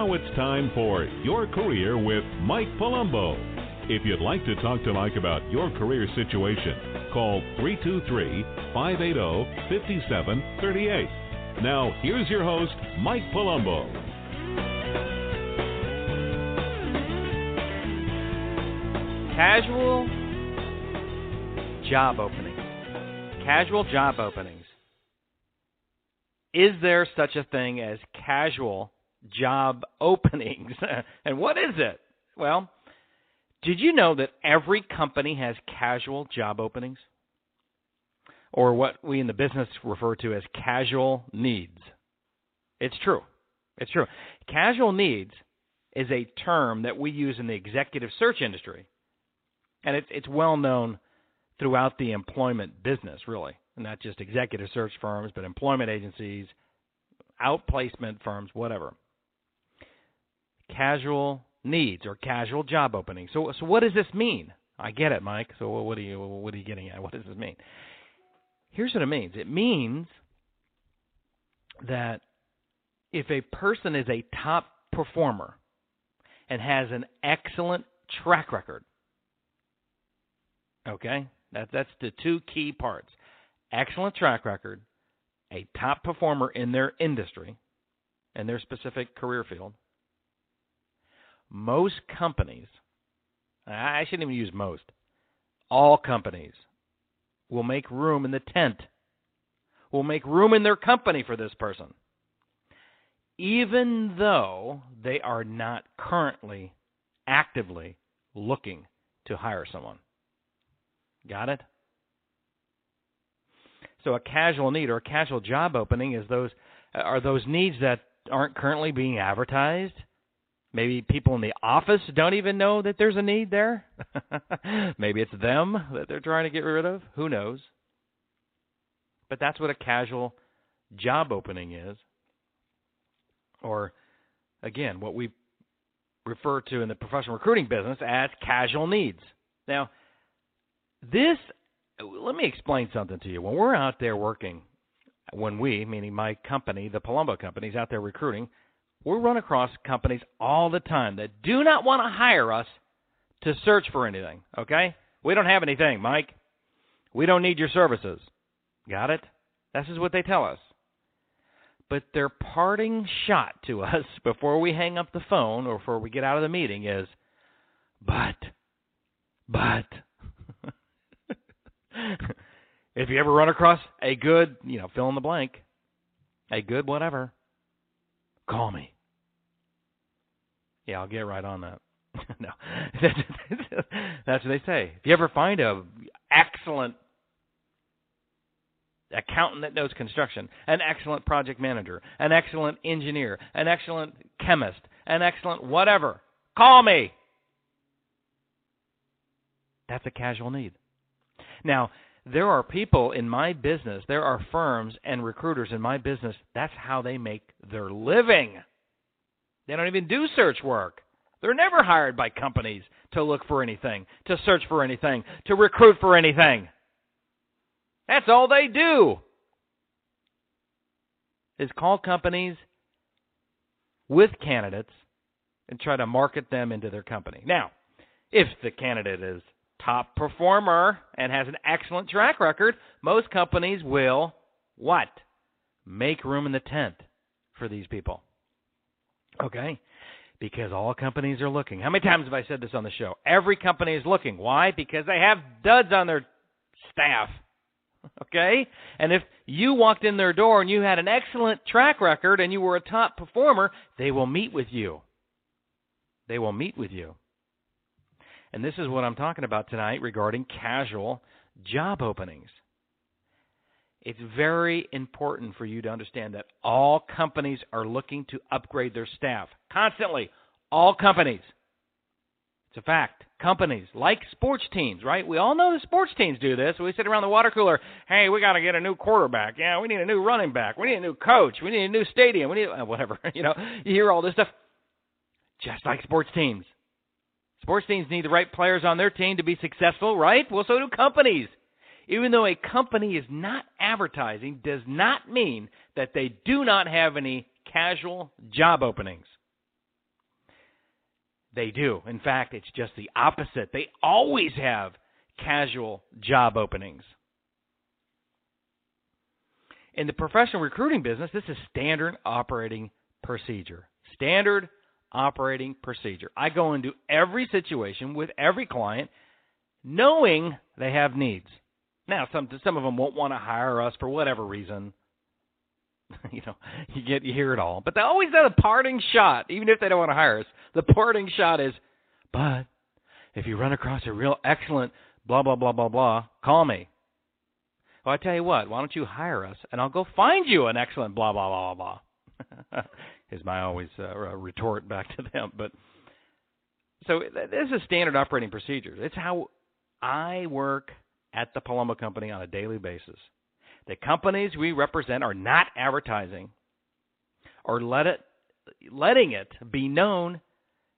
Now it's time for Your Career with Mike Palumbo. If you'd like to talk to Mike about your career situation, call 323 580 5738. Now, here's your host, Mike Palumbo. Casual job openings. Casual job openings. Is there such a thing as casual job openings? and what is it? Well, did you know that every company has casual job openings? Or what we in the business refer to as casual needs. It's true. It's true. Casual needs is a term that we use in the executive search industry. And it's it's well known throughout the employment business, really. Not just executive search firms, but employment agencies, outplacement firms, whatever. Casual needs or casual job openings. So, so what does this mean? I get it, Mike. So, what are you what are you getting at? What does this mean? Here's what it means. It means that if a person is a top performer and has an excellent track record, okay, that that's the two key parts: excellent track record, a top performer in their industry, and their specific career field most companies, I shouldn't even use most, all companies will make room in the tent, will make room in their company for this person, even though they are not currently actively looking to hire someone. Got it? So a casual need or a casual job opening is those are those needs that aren't currently being advertised Maybe people in the office don't even know that there's a need there. Maybe it's them that they're trying to get rid of. Who knows? But that's what a casual job opening is. Or, again, what we refer to in the professional recruiting business as casual needs. Now, this, let me explain something to you. When we're out there working, when we, meaning my company, the Palumbo Company, is out there recruiting, we run across companies all the time that do not want to hire us to search for anything, okay? We don't have anything, Mike. We don't need your services. Got it? This is what they tell us. But their parting shot to us before we hang up the phone or before we get out of the meeting is, but, but, if you ever run across a good, you know, fill in the blank, a good whatever, Call me. Yeah, I'll get right on that. no, that's what they say. If you ever find a excellent accountant that knows construction, an excellent project manager, an excellent engineer, an excellent chemist, an excellent whatever, call me. That's a casual need. Now, there are people in my business, there are firms and recruiters in my business, that's how they make their living. They don't even do search work. They're never hired by companies to look for anything, to search for anything, to recruit for anything. That's all they do. Is call companies with candidates and try to market them into their company. Now, if the candidate is top performer and has an excellent track record, most companies will what? Make room in the tent for these people. Okay? Because all companies are looking. How many times have I said this on the show? Every company is looking. Why? Because they have duds on their staff. Okay? And if you walked in their door and you had an excellent track record and you were a top performer, they will meet with you. They will meet with you. And this is what I'm talking about tonight regarding casual job openings. It's very important for you to understand that all companies are looking to upgrade their staff constantly. All companies. It's a fact. Companies like sports teams, right? We all know the sports teams do this. We sit around the water cooler. Hey, we got to get a new quarterback. Yeah, we need a new running back. We need a new coach. We need a new stadium. We need whatever. You know, you hear all this stuff. Just like sports teams. Sports teams need the right players on their team to be successful, right? Well, so do companies. Even though a company is not advertising, does not mean that they do not have any casual job openings. They do. In fact, it's just the opposite. They always have casual job openings. In the professional recruiting business, this is standard operating procedure. Standard operating procedure. I go into every situation with every client knowing they have needs. Now, some some of them won't want to hire us for whatever reason. you know, you get you hear it all, but they always got a parting shot, even if they don't want to hire us. The parting shot is, but if you run across a real excellent blah blah blah blah blah, call me. Well, I tell you what, why don't you hire us, and I'll go find you an excellent blah blah blah blah blah. is my always uh, retort back to them. But so this is standard operating procedures. It's how I work at the Palumbo Company on a daily basis. The companies we represent are not advertising or let it letting it be known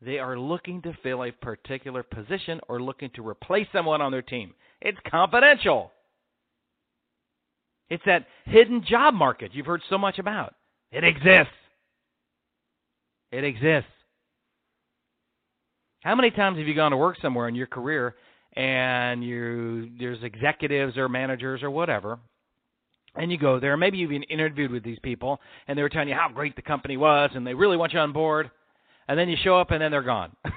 they are looking to fill a particular position or looking to replace someone on their team. It's confidential. It's that hidden job market you've heard so much about. It exists. It exists. How many times have you gone to work somewhere in your career and you there's executives or managers or whatever and you go there maybe you've been interviewed with these people and they were telling you how great the company was and they really want you on board and then you show up and then they're gone?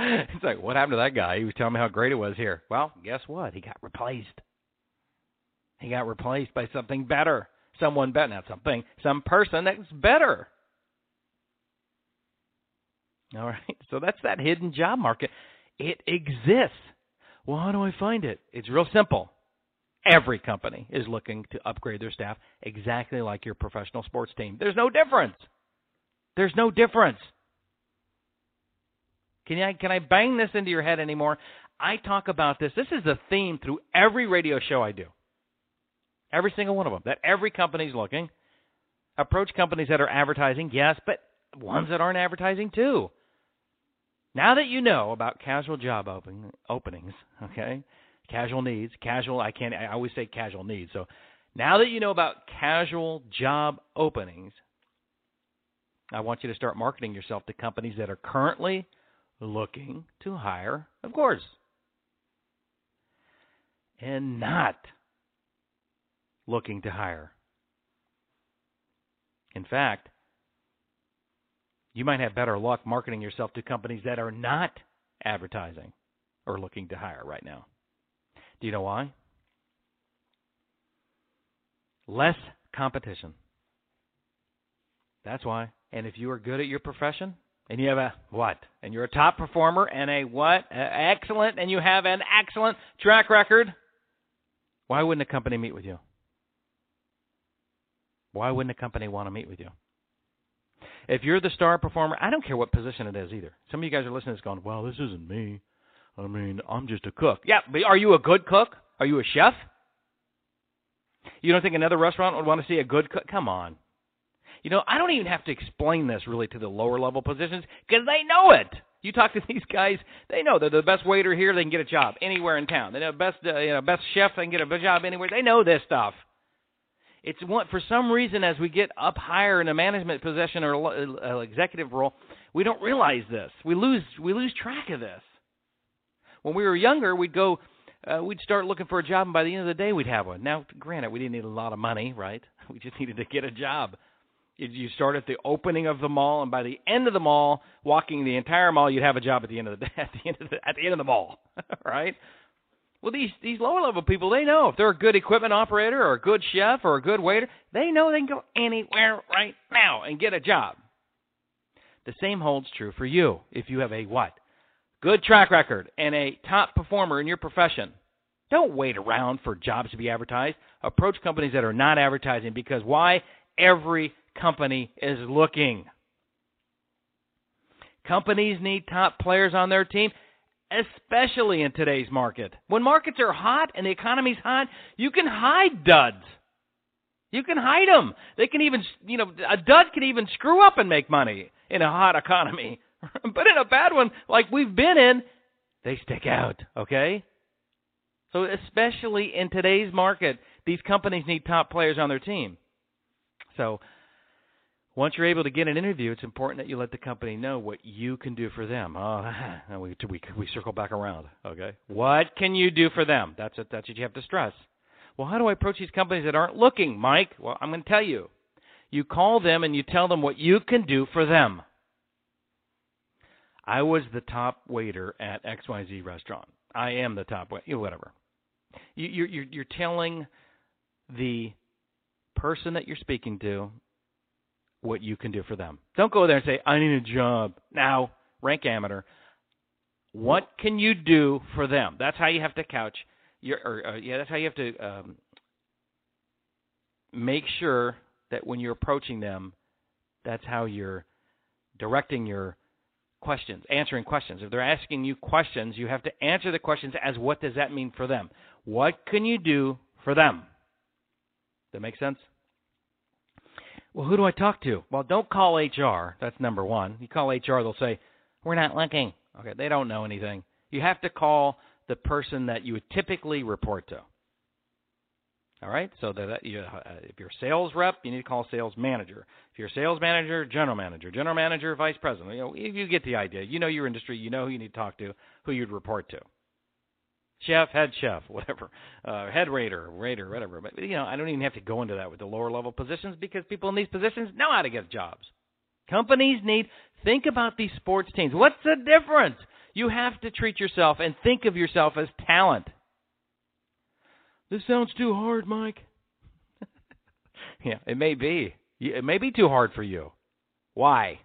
It's like what happened to that guy? He was telling me how great it was here. Well guess what? He got replaced. He got replaced by something better someone better not something some person that's better all right. So that's that hidden job market. It exists. Well, how do I find it? It's real simple. Every company is looking to upgrade their staff exactly like your professional sports team. There's no difference. There's no difference. Can I can I bang this into your head anymore? I talk about this. This is a theme through every radio show I do. Every single one of them. That every company's looking. Approach companies that are advertising, yes, but ones that aren't advertising too. Now that you know about casual job open, openings, okay, casual needs, casual, I can't, I always say casual needs. So now that you know about casual job openings, I want you to start marketing yourself to companies that are currently looking to hire, of course, and not looking to hire. In fact, you might have better luck marketing yourself to companies that are not advertising or looking to hire right now. Do you know why? Less competition. That's why. And if you are good at your profession and you have a what? And you're a top performer and a what? excellent and you have an excellent track record, why wouldn't a company meet with you? Why wouldn't a company want to meet with you? If you're the star performer, I don't care what position it is either. Some of you guys are listening to this going, well, this isn't me. I mean, I'm just a cook. Yeah, but are you a good cook? Are you a chef? You don't think another restaurant would want to see a good cook? Come on. You know, I don't even have to explain this really to the lower level positions because they know it. You talk to these guys, they know they're the best waiter here. They can get a job anywhere in town. They know best, uh, you know, best chef. They can get a job anywhere. They know this stuff. It's one for some reason as we get up higher in a management position or executive role, we don't realize this. We lose we lose track of this. When we were younger, we'd go uh, we'd start looking for a job, and by the end of the day, we'd have one. Now, granted, we didn't need a lot of money, right? We just needed to get a job. You start at the opening of the mall, and by the end of the mall, walking the entire mall, you'd have a job at the end of the day, at the end of the, at the end of the mall, right? Well, these these lower level people, they know if they're a good equipment operator or a good chef or a good waiter, they know they can go anywhere right now and get a job. The same holds true for you if you have a what? Good track record and a top performer in your profession. Don't wait around for jobs to be advertised. Approach companies that are not advertising because why? Every company is looking. Companies need top players on their team especially in today's market. When markets are hot and the economy's hot, you can hide duds. You can hide them. They can even, you know, a dud can even screw up and make money in a hot economy. but in a bad one, like we've been in, they stick out, okay? So, especially in today's market, these companies need top players on their team. So, Once you're able to get an interview, it's important that you let the company know what you can do for them. Oh, we, we, we circle back around. Okay. What can you do for them? That's. That's what you have to stress. Well, how do I approach these companies that aren't looking, Mike? Well, I'm going to tell you. You call them and you tell them what you can do for them. I was the top waiter at XYZ restaurant. I am the top waiter, whatever. You, you're, you're telling the person that you're speaking to what you can do for them. Don't go there and say, I need a job. Now, rank amateur. What can you do for them? That's how you have to couch your, or, uh, yeah, that's how you have to um, make sure that when you're approaching them, that's how you're directing your questions, answering questions. If they're asking you questions, you have to answer the questions as what does that mean for them? What can you do for them? That makes sense? Well, who do I talk to? Well, don't call HR. That's number one. You call HR, they'll say, We're not looking. Okay, they don't know anything. You have to call the person that you would typically report to. All right, so that you, uh, if you're a sales rep, you need to call sales manager. If you're a sales manager, general manager, general manager, vice president. You know, you get the idea. You know your industry. You know who you need to talk to, who you'd report to. Chef, head chef, whatever, uh, head raider, raider, whatever. But you know, I don't even have to go into that with the lower level positions because people in these positions know how to get jobs. Companies need think about these sports teams. What's the difference? You have to treat yourself and think of yourself as talent. This sounds too hard, Mike. yeah, it may be. It may be too hard for you. Why?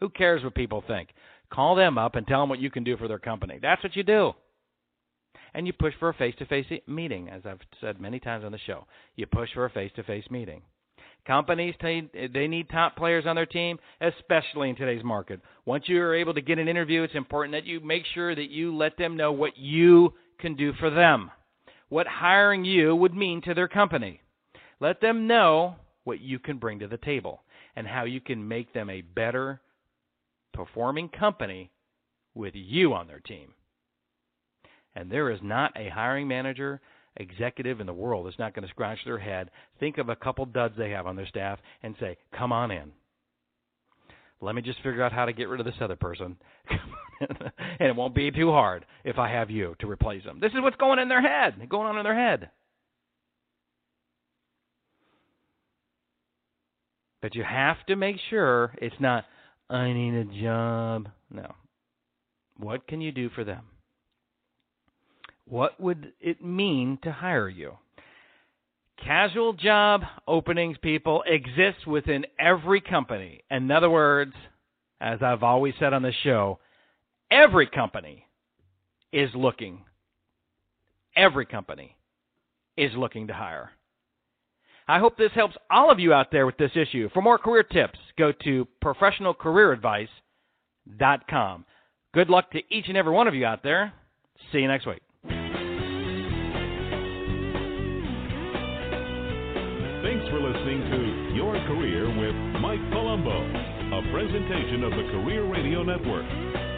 Who cares what people think? Call them up and tell them what you can do for their company. That's what you do. And you push for a face to face meeting, as I've said many times on the show. You push for a face to face meeting. Companies, they need top players on their team, especially in today's market. Once you are able to get an interview, it's important that you make sure that you let them know what you can do for them what hiring you would mean to their company. Let them know what you can bring to the table and how you can make them a better performing company with you on their team. And there is not a hiring manager, executive in the world that's not going to scratch their head, think of a couple duds they have on their staff, and say, Come on in. Let me just figure out how to get rid of this other person. and it won't be too hard if I have you to replace them. This is what's going in their head, going on in their head. But you have to make sure it's not, I need a job. No. What can you do for them? What would it mean to hire you? Casual job openings, people, exist within every company. In other words, as I've always said on the show, every company is looking. Every company is looking to hire. I hope this helps all of you out there with this issue. For more career tips, go to professionalcareeradvice.com. Good luck to each and every one of you out there. See you next week. For listening to Your Career with Mike Palumbo, a presentation of the Career Radio Network.